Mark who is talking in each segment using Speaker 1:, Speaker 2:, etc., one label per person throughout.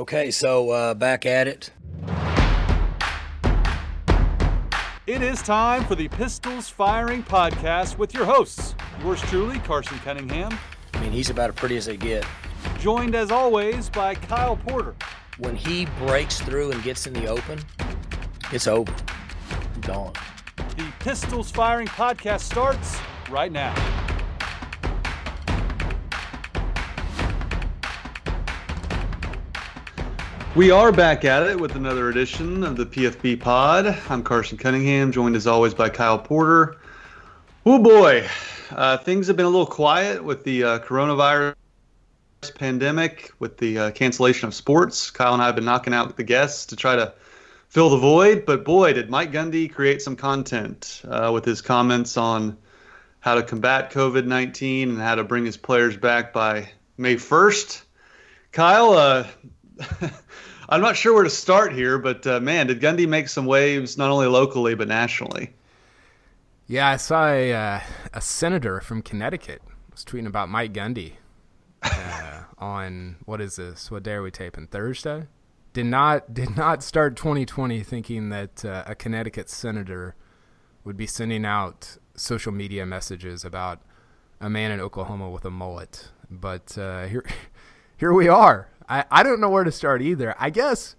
Speaker 1: Okay, so uh, back at it.
Speaker 2: It is time for the Pistols Firing Podcast with your hosts, yours truly, Carson Cunningham,
Speaker 1: I mean, he's about as pretty as they get.
Speaker 2: joined as always by Kyle Porter.
Speaker 1: When he breaks through and gets in the open, it's over. Gone.
Speaker 2: The Pistols Firing Podcast starts right now. We are back at it with another edition of the PFB Pod. I'm Carson Cunningham, joined as always by Kyle Porter. Oh boy, uh, things have been a little quiet with the uh, coronavirus pandemic, with the uh, cancellation of sports. Kyle and I have been knocking out the guests to try to fill the void. But boy, did Mike Gundy create some content uh, with his comments on how to combat COVID 19 and how to bring his players back by May 1st. Kyle, uh, I'm not sure where to start here, but uh, man, did Gundy make some waves not only locally but nationally?
Speaker 3: Yeah, I saw a, uh, a senator from Connecticut was tweeting about Mike Gundy uh, on what is this? What day are we taping? Thursday. Did not did not start 2020 thinking that uh, a Connecticut senator would be sending out social media messages about a man in Oklahoma with a mullet. But uh, here here we are. I, I don't know where to start either. I guess.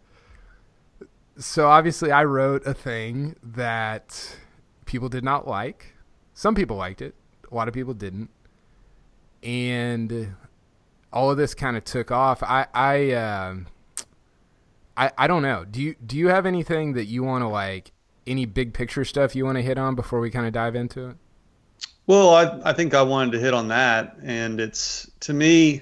Speaker 3: So obviously, I wrote a thing that people did not like. Some people liked it. A lot of people didn't. And all of this kind of took off. I I, um I I don't know. Do you do you have anything that you want to like? Any big picture stuff you want to hit on before we kind of dive into it?
Speaker 2: Well, I, I think I wanted to hit on that, and it's to me,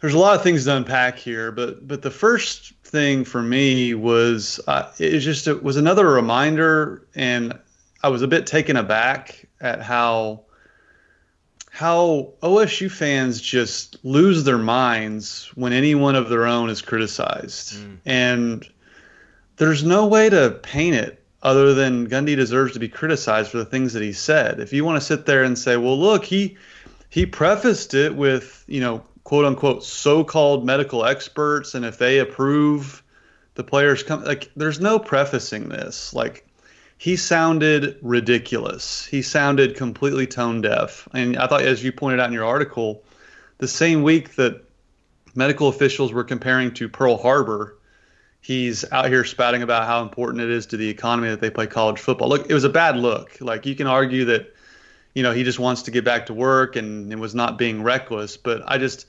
Speaker 2: there's a lot of things to unpack here, but but the first thing for me was uh, it was just it was another reminder, and I was a bit taken aback at how how OSU fans just lose their minds when anyone of their own is criticized, and there's no way to paint it other than Gundy deserves to be criticized for the things that he said. If you want to sit there and say, well, look, he he prefaced it with, you know, quote unquote so-called medical experts and if they approve the players come like there's no prefacing this. Like he sounded ridiculous. He sounded completely tone deaf. And I thought as you pointed out in your article, the same week that medical officials were comparing to Pearl Harbor, he's out here spouting about how important it is to the economy that they play college football. Look, it was a bad look. Like you can argue that, you know, he just wants to get back to work and, and was not being reckless. But I just,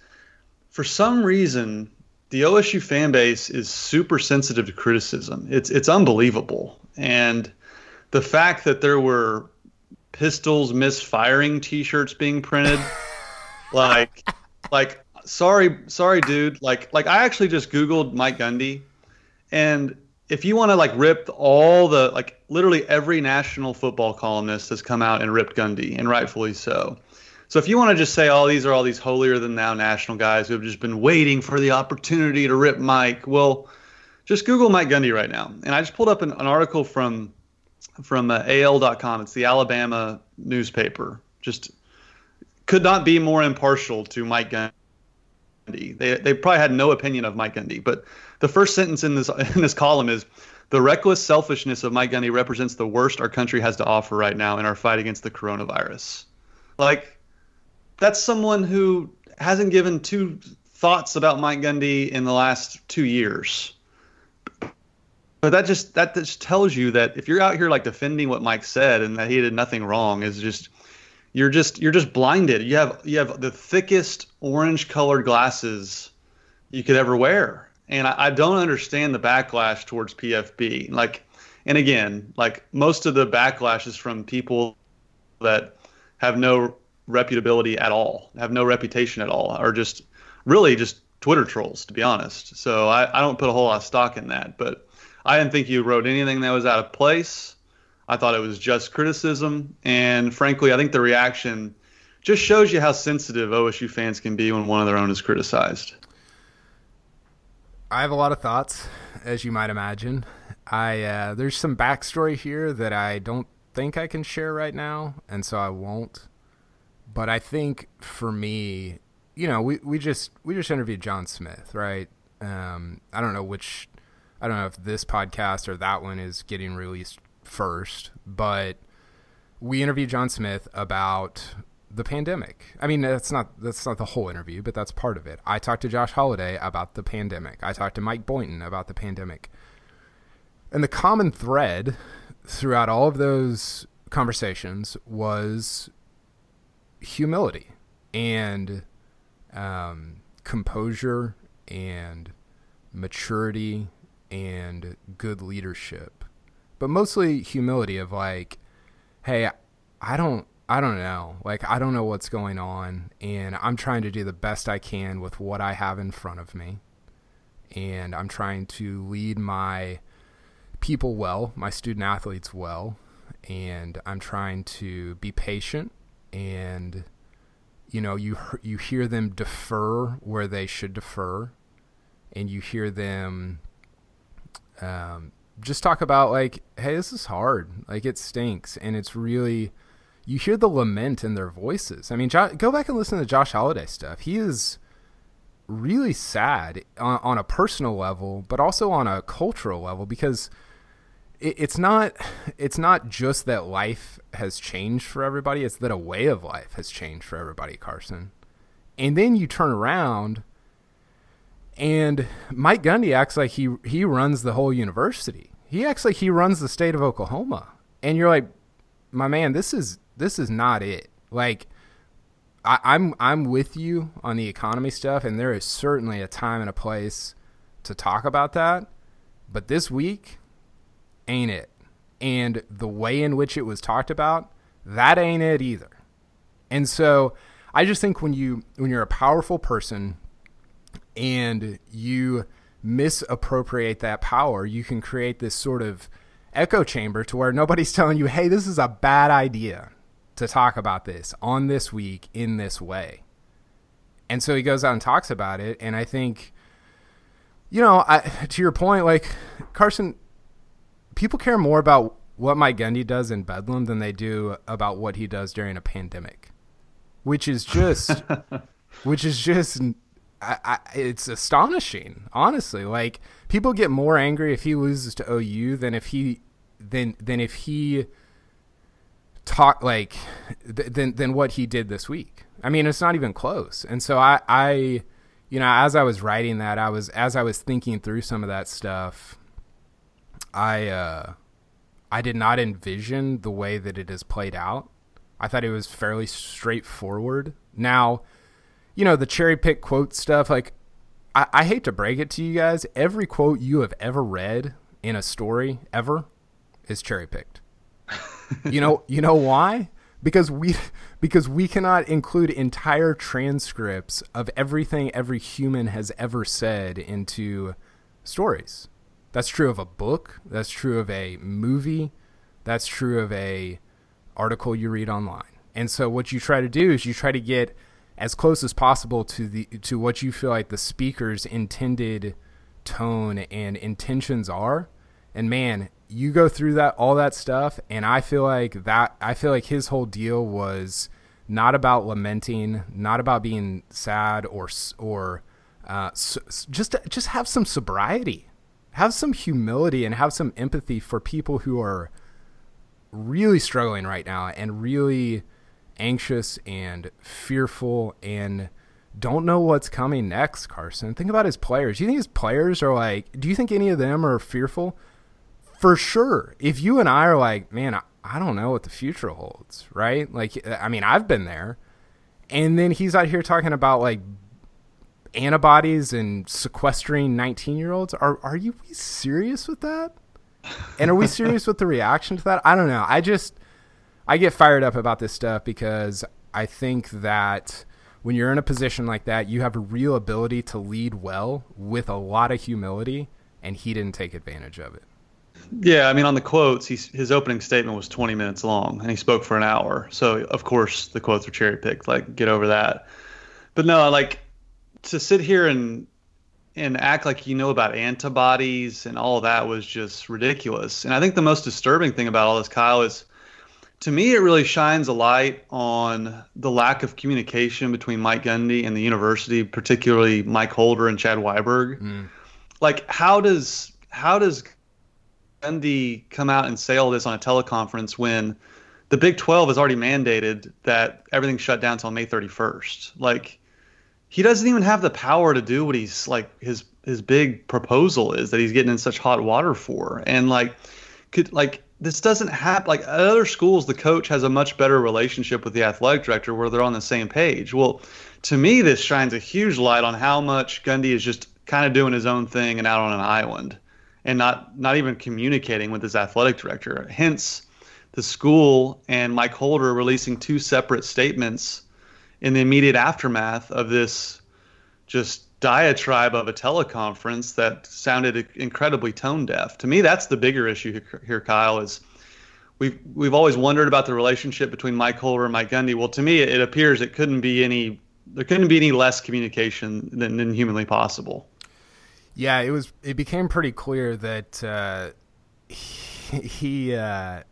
Speaker 2: for some reason, the OSU fan base is super sensitive to criticism. It's it's unbelievable. And the fact that there were pistols misfiring T-shirts being printed, like, like sorry, sorry, dude. Like, like I actually just Googled Mike Gundy and if you want to like rip all the like literally every national football columnist has come out and ripped Gundy, and rightfully so. So if you want to just say, oh, these are all these holier than thou national guys who have just been waiting for the opportunity to rip Mike, well, just Google Mike Gundy right now. And I just pulled up an, an article from from uh, AL.com. It's the Alabama newspaper. Just could not be more impartial to Mike Gundy. They they probably had no opinion of Mike Gundy, but the first sentence in this in this column is the reckless selfishness of Mike Gundy represents the worst our country has to offer right now in our fight against the coronavirus. Like that's someone who hasn't given two thoughts about Mike Gundy in the last 2 years. But that just that just tells you that if you're out here like defending what Mike said and that he did nothing wrong is just you're just you're just blinded. You have you have the thickest orange colored glasses you could ever wear and I, I, don't understand the backlash towards PFB. Like, and again, like most of the backlash is from people that have no reputability at all, have no reputation at all, or just really just Twitter trolls, to be honest. So I, I don't put a whole lot of stock in that, but I didn't think you wrote anything that was out of place. I thought it was just criticism, and frankly, I think the reaction just shows you how sensitive OSU fans can be when one of their own is criticized.
Speaker 3: I have a lot of thoughts, as you might imagine. I uh, there's some backstory here that I don't think I can share right now, and so I won't. But I think for me, you know, we, we just we just interviewed John Smith, right? Um, I don't know which, I don't know if this podcast or that one is getting released first, but we interviewed John Smith about the pandemic. I mean, that's not that's not the whole interview, but that's part of it. I talked to Josh Holliday about the pandemic. I talked to Mike Boynton about the pandemic. And the common thread throughout all of those conversations was humility and um, composure and maturity and good leadership, but mostly humility of like, hey, I don't I don't know. Like I don't know what's going on and I'm trying to do the best I can with what I have in front of me. And I'm trying to lead my people well, my student athletes well, and I'm trying to be patient and you know, you you hear them defer where they should defer and you hear them um, just talk about like, hey, this is hard. Like it stinks and it's really you hear the lament in their voices. I mean, jo- go back and listen to Josh Holliday stuff. He is really sad on, on, a personal level, but also on a cultural level because it, it's not it's not just that life has changed for everybody; it's that a way of life has changed for everybody, Carson. And then you turn around, and Mike Gundy acts like he he runs the whole university. He acts like he runs the state of Oklahoma, and you're like, my man, this is this is not it. Like I, I'm I'm with you on the economy stuff, and there is certainly a time and a place to talk about that. But this week ain't it. And the way in which it was talked about, that ain't it either. And so I just think when you when you're a powerful person and you misappropriate that power, you can create this sort of echo chamber to where nobody's telling you, hey, this is a bad idea to talk about this on this week in this way. And so he goes out and talks about it. And I think, you know, I, to your point, like Carson, people care more about what Mike Gundy does in Bedlam than they do about what he does during a pandemic, which is just, which is just, I, I, it's astonishing, honestly. Like people get more angry if he loses to OU than if he, than than if he talk like th- than than what he did this week. I mean, it's not even close. And so I, I, you know, as I was writing that, I was as I was thinking through some of that stuff, I, uh, I did not envision the way that it has played out. I thought it was fairly straightforward. Now, you know, the cherry pick quote stuff, like, I, I hate to break it to you guys, every quote you have ever read in a story ever is cherry picked you know, you know why? Because we because we cannot include entire transcripts of everything every human has ever said into stories. That's true of a book, that's true of a movie, that's true of a article you read online. And so what you try to do is you try to get as close as possible to the to what you feel like the speaker's intended tone and intentions are. And man, you go through that all that stuff and i feel like that i feel like his whole deal was not about lamenting not about being sad or or uh, just just have some sobriety. Have some humility and have some empathy for people who are really struggling right now and really anxious and fearful and don't know what's coming next carson. Think about his players. Do you think his players are like do you think any of them are fearful for sure. If you and I are like, man, I, I don't know what the future holds, right? Like, eh, I mean, I've been there. And then he's out here talking about like antibodies and sequestering 19 year olds. Are, are you serious with that? And are we serious with the reaction to that? I don't know. I just, I get fired up about this stuff because I think that when you're in a position like that, you have a real ability to lead well with a lot of humility, and he didn't take advantage of it.
Speaker 2: Yeah, I mean, on the quotes, he's, his opening statement was 20 minutes long, and he spoke for an hour. So, of course, the quotes are cherry picked. Like, get over that. But no, like to sit here and and act like you know about antibodies and all that was just ridiculous. And I think the most disturbing thing about all this, Kyle, is to me, it really shines a light on the lack of communication between Mike Gundy and the university, particularly Mike Holder and Chad Weiberg. Mm. Like, how does how does Gundy come out and say all this on a teleconference when the Big 12 has already mandated that everything shut down until May 31st? Like, he doesn't even have the power to do what he's like his his big proposal is that he's getting in such hot water for, and like could like this doesn't happen like at other schools the coach has a much better relationship with the athletic director where they're on the same page. Well to me this shines a huge light on how much gundy is just kind of doing his own thing and out on an island and not not even communicating with his athletic director hence the school and mike holder releasing two separate statements in the immediate aftermath of this just diatribe of a teleconference that sounded incredibly tone deaf. To me, that's the bigger issue here, Kyle. Is we've we've always wondered about the relationship between Mike Holder and Mike Gundy. Well, to me, it appears it couldn't be any there couldn't be any less communication than, than humanly possible.
Speaker 3: Yeah, it was. It became pretty clear that uh, he, he, uh,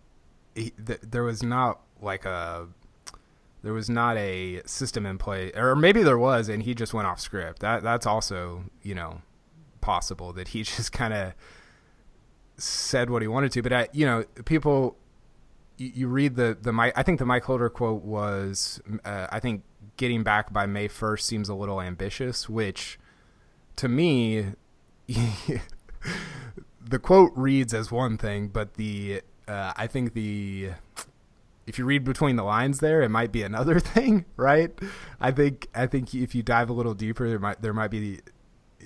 Speaker 3: he th- there was not like a there was not a system in play, or maybe there was, and he just went off script. That that's also you know possible that he just kind of said what he wanted to. But I, you know, people, you, you, read the the Mike. I think the Mike Holder quote was, uh, I think getting back by May first seems a little ambitious, which to me, the quote reads as one thing, but the uh, I think the if you read between the lines there, it might be another thing, right? I think I think if you dive a little deeper, there might there might be, uh,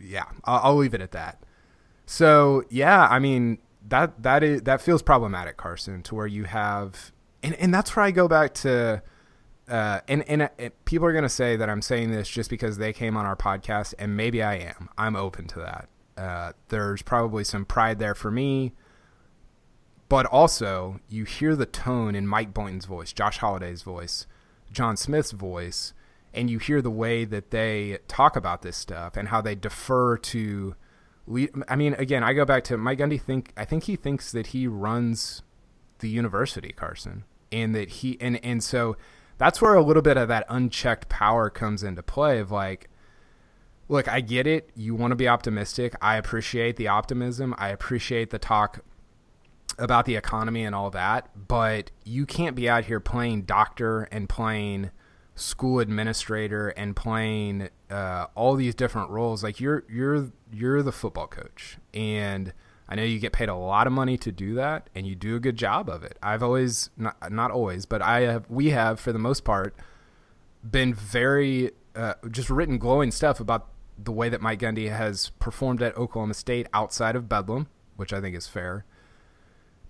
Speaker 3: yeah. I'll, I'll leave it at that. So yeah, I mean that that is that feels problematic, Carson, to where you have, and and that's where I go back to. Uh, and, and, uh, people are going to say that I'm saying this just because they came on our podcast, and maybe I am. I'm open to that. Uh, there's probably some pride there for me but also, you hear the tone in Mike Boynton's voice, Josh Holliday's voice, John Smith's voice, and you hear the way that they talk about this stuff and how they defer to. I mean, again, I go back to Mike Gundy. Think I think he thinks that he runs the university, Carson, and that he and and so that's where a little bit of that unchecked power comes into play. Of like, look, I get it. You want to be optimistic. I appreciate the optimism. I appreciate the talk about the economy and all that, but you can't be out here playing doctor and playing school administrator and playing uh, all these different roles. Like you're you're you're the football coach, and I know you get paid a lot of money to do that, and you do a good job of it. I've always not not always, but I have we have for the most part been very uh, just written glowing stuff about the way that Mike Gundy has performed at Oklahoma State outside of Bedlam, which I think is fair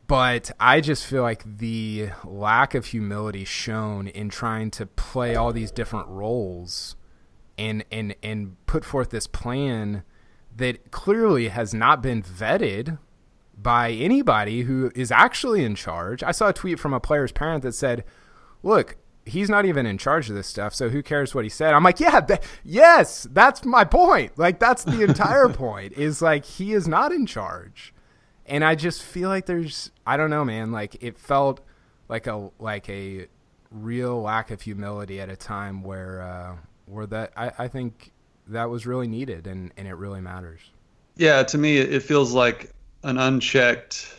Speaker 3: but I just feel like the lack of humility shown in trying to play all these different roles and and and put forth this plan that clearly has not been vetted by anybody who is actually in charge. I saw a tweet from a player's parent that said, "Look, he's not even in charge of this stuff, so who cares what he said?" I'm like, "Yeah, th- yes, that's my point. Like that's the entire point is like he is not in charge." and I just feel like there's I don't know, man. Like it felt like a like a real lack of humility at a time where uh, where that I, I think that was really needed and and it really matters.
Speaker 2: Yeah, to me, it feels like an unchecked.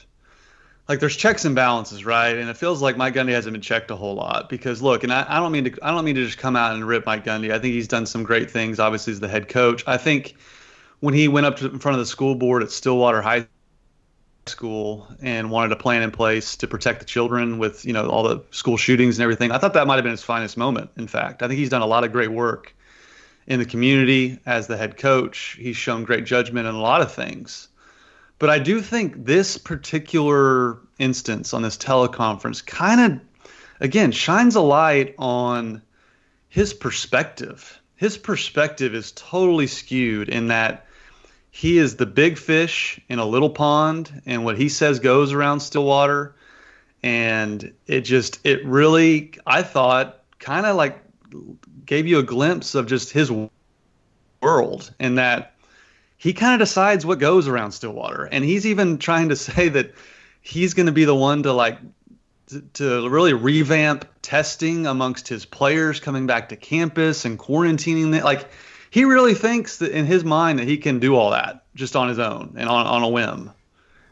Speaker 2: Like there's checks and balances, right? And it feels like Mike Gundy hasn't been checked a whole lot because look, and I, I don't mean to I don't mean to just come out and rip Mike Gundy. I think he's done some great things. Obviously, as the head coach, I think when he went up to, in front of the school board at Stillwater High school and wanted a plan in place to protect the children with you know all the school shootings and everything. I thought that might have been his finest moment. In fact, I think he's done a lot of great work in the community as the head coach. He's shown great judgment in a lot of things. But I do think this particular instance on this teleconference kind of again shines a light on his perspective. His perspective is totally skewed in that he is the big fish in a little pond, and what he says goes around Stillwater. And it just, it really, I thought, kind of like gave you a glimpse of just his world, and that he kind of decides what goes around Stillwater. And he's even trying to say that he's going to be the one to like to, to really revamp testing amongst his players coming back to campus and quarantining them. Like he really thinks that in his mind that he can do all that just on his own and on, on a whim.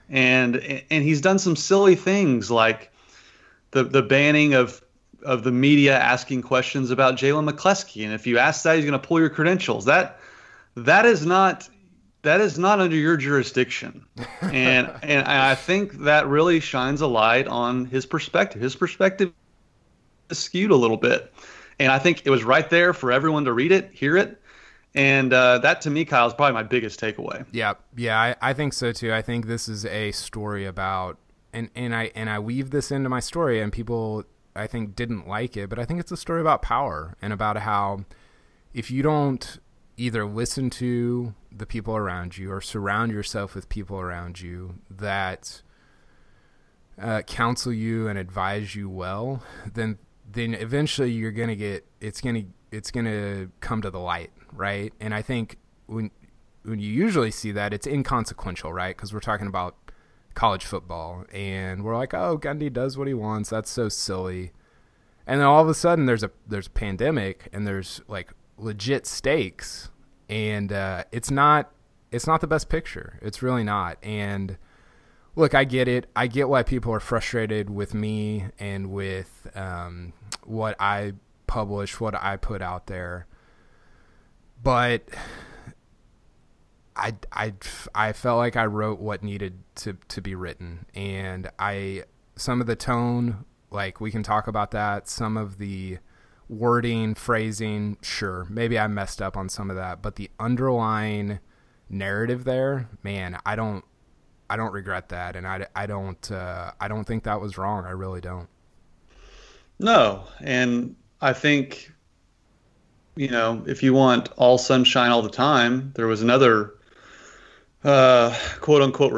Speaker 2: And and he's done some silly things like the the banning of of the media asking questions about Jalen McCleskey. And if you ask that, he's going to pull your credentials. That that is not that is not under your jurisdiction. And and I think that really shines a light on his perspective. His perspective is skewed a little bit. And I think it was right there for everyone to read it, hear it. And uh, that to me, Kyle, is probably my biggest takeaway.
Speaker 3: Yeah, yeah, I, I think so too. I think this is a story about and, and I and I weave this into my story and people I think didn't like it, but I think it's a story about power and about how if you don't either listen to the people around you or surround yourself with people around you that uh, counsel you and advise you well, then then eventually you're gonna get it's gonna it's gonna come to the light, right? And I think when when you usually see that, it's inconsequential, right? Because we're talking about college football, and we're like, oh, Gundy does what he wants. That's so silly. And then all of a sudden, there's a there's a pandemic, and there's like legit stakes, and uh, it's not it's not the best picture. It's really not. And look, I get it. I get why people are frustrated with me and with um, what I publish, what I put out there. But I, I, I felt like I wrote what needed to, to be written. And I, some of the tone, like we can talk about that. Some of the wording, phrasing, sure, maybe I messed up on some of that. But the underlying narrative there, man, I don't, I don't regret that. And I, I don't, uh, I don't think that was wrong. I really don't.
Speaker 2: No. And I think, you know, if you want all sunshine all the time, there was another uh, quote unquote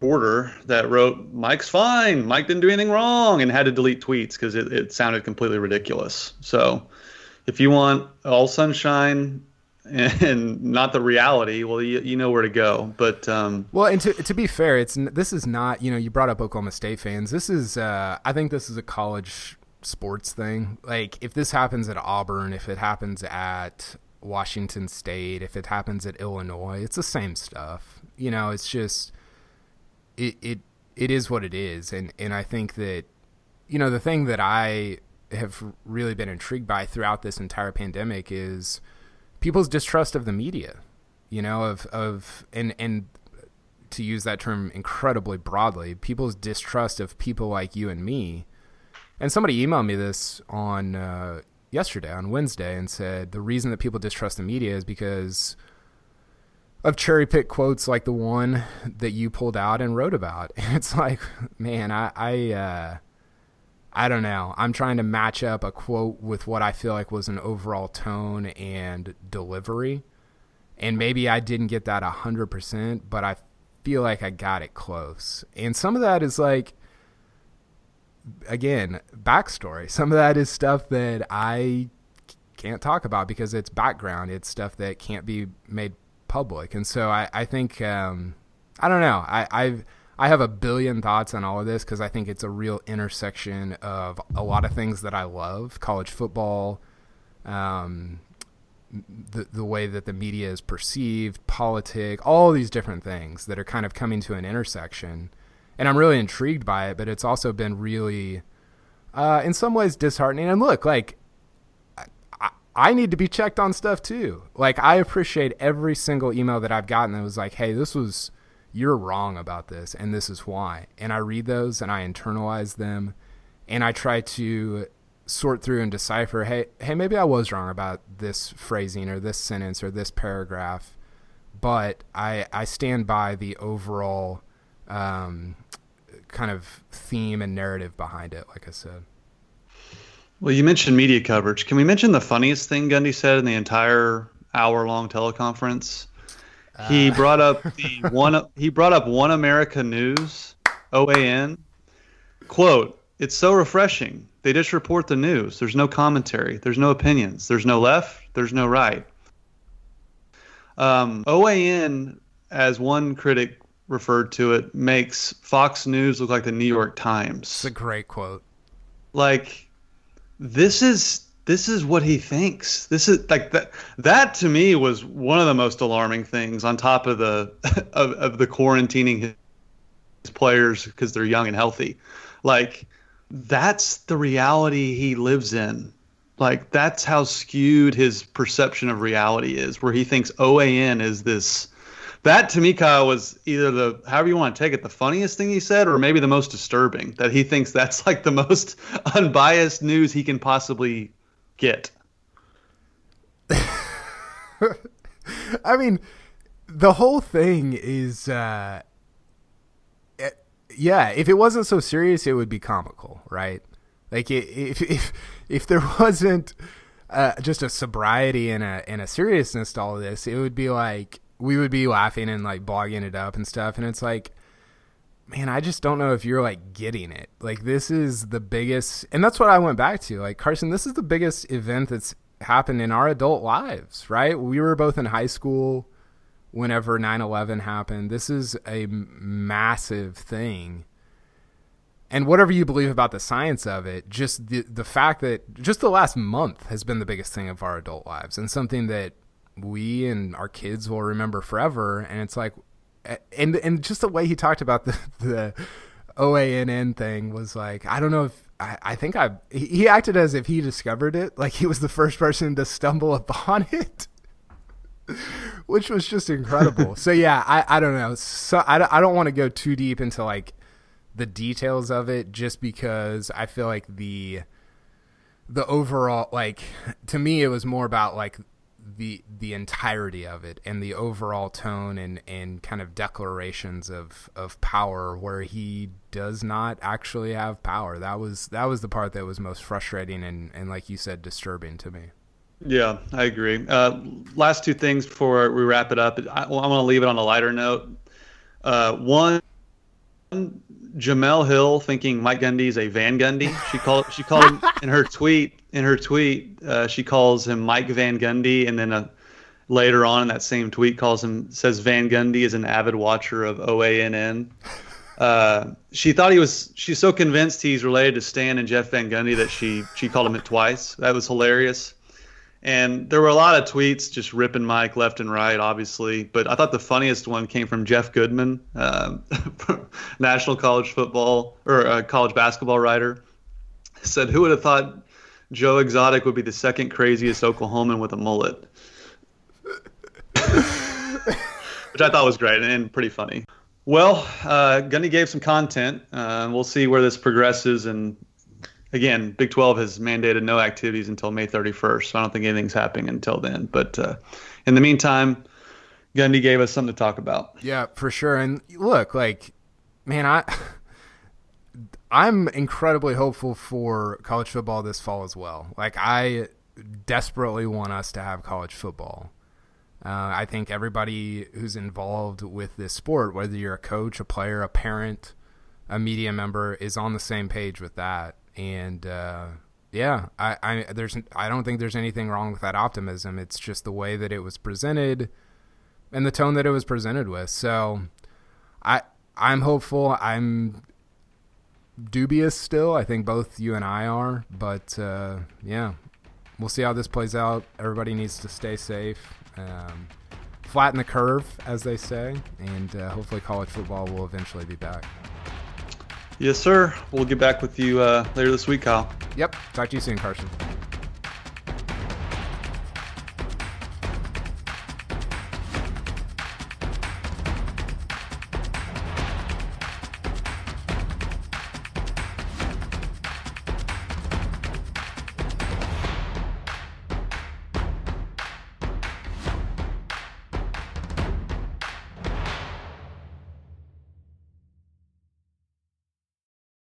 Speaker 2: reporter that wrote, Mike's fine. Mike didn't do anything wrong and had to delete tweets because it, it sounded completely ridiculous. So if you want all sunshine and not the reality, well, you, you know where to go. But um,
Speaker 3: well, and to to be fair, it's this is not you know you brought up Oklahoma State fans. This is uh, I think this is a college sports thing. Like if this happens at Auburn, if it happens at Washington State, if it happens at Illinois, it's the same stuff. You know, it's just it it it is what it is, and and I think that you know the thing that I have really been intrigued by throughout this entire pandemic is people's distrust of the media. You know, of of and and to use that term incredibly broadly, people's distrust of people like you and me. And somebody emailed me this on uh, yesterday on Wednesday and said the reason that people distrust the media is because of cherry pick quotes like the one that you pulled out and wrote about. And it's like, man, I I uh, I don't know. I'm trying to match up a quote with what I feel like was an overall tone and delivery. And maybe I didn't get that 100%, but I feel like I got it close. And some of that is like again, backstory. Some of that is stuff that I can't talk about because it's background. It's stuff that can't be made public. And so I, I think, um, I don't know. I, I've, I have a billion thoughts on all of this because I think it's a real intersection of a lot of things that I love college football, um, the, the way that the media is perceived, politics, all these different things that are kind of coming to an intersection and I'm really intrigued by it. But it's also been really, uh, in some ways, disheartening. And look, like I, I need to be checked on stuff too. Like I appreciate every single email that I've gotten that was like, "Hey, this was you're wrong about this, and this is why." And I read those and I internalize them, and I try to sort through and decipher hey hey maybe i was wrong about this phrasing or this sentence or this paragraph but i i stand by the overall um, kind of theme and narrative behind it, like I said.
Speaker 2: Well, you mentioned media coverage. Can we mention the funniest thing Gundy said in the entire hour-long teleconference? Uh. He brought up the one. He brought up One America News, OAN. Quote: It's so refreshing. They just report the news. There's no commentary. There's no opinions. There's no left. There's no right. Um, OAN, as one critic referred to it, makes Fox News look like the New York Times.
Speaker 3: It's a great quote.
Speaker 2: Like this is this is what he thinks. This is like that. That to me was one of the most alarming things. On top of the of, of the quarantining his players because they're young and healthy, like that's the reality he lives in. Like that's how skewed his perception of reality is, where he thinks OAN is this. That to me, Kyle, was either the however you want to take it, the funniest thing he said, or maybe the most disturbing. That he thinks that's like the most unbiased news he can possibly get.
Speaker 3: I mean, the whole thing is, uh, it, yeah. If it wasn't so serious, it would be comical, right? Like if if if there wasn't uh, just a sobriety and a and a seriousness to all this, it would be like we would be laughing and like blogging it up and stuff. And it's like, man, I just don't know if you're like getting it. Like this is the biggest, and that's what I went back to. Like Carson, this is the biggest event that's happened in our adult lives, right? We were both in high school whenever 9/11 happened. This is a massive thing and whatever you believe about the science of it, just the the fact that just the last month has been the biggest thing of our adult lives and something that we and our kids will remember forever. And it's like, and and just the way he talked about the the OANN thing was like, I don't know if I, I think I he acted as if he discovered it, like he was the first person to stumble upon it. Which was just incredible. so yeah, I, I don't know. So I, I don't want to go too deep into like the details of it just because I feel like the the overall like to me it was more about like the the entirety of it and the overall tone and and kind of declarations of of power where he does not actually have power. That was that was the part that was most frustrating and and like you said disturbing to me.
Speaker 2: Yeah i agree. Uh, last two things before we wrap it up. I, I want to leave it on a lighter note. Uh, one Jemele Hill thinking Mike Gundy is a Van Gundy. She called she called him in her tweet in her tweet uh, she calls him Mike Van Gundy, and then a, uh, later on in that same tweet calls him says Van Gundy is an avid watcher of OANN. Uh, she thought he was she's so convinced he's related to Stan and Jeff Van Gundy that she she called him it twice. That was hilarious. And there were a lot of tweets just ripping Mike left and right, obviously. But I thought the funniest one came from Jeff Goodman, uh, national college football or uh, college basketball writer. Said, "Who would have thought Joe Exotic would be the second craziest Oklahoman with a mullet?" Which I thought was great and pretty funny. Well, uh, Gundy gave some content. Uh, we'll see where this progresses and again, Big 12 has mandated no activities until May 31st, so I don't think anything's happening until then. But uh, in the meantime, Gundy gave us something to talk about.
Speaker 3: Yeah, for sure. And look, like, man, I. I'm incredibly hopeful for college football this fall as well. Like I desperately want us to have college football. Uh, I think everybody who's involved with this sport, whether you're a coach, a player, a parent, a media member, is on the same page with that and uh, yeah, I, I there's I don't think there's anything wrong with that optimism. It's just the way that it was presented and the tone that it was presented with. So I I'm hopeful. I'm dubious still. I think both you and I are, but uh, yeah, we'll see how this plays out. Everybody needs to stay safe. Um, flatten the curve, as they say, and uh, hopefully college football will eventually be back.
Speaker 2: Yes, sir. We'll get back with you uh, later this week, Kyle.
Speaker 3: Yep. Talk to you soon, Carson.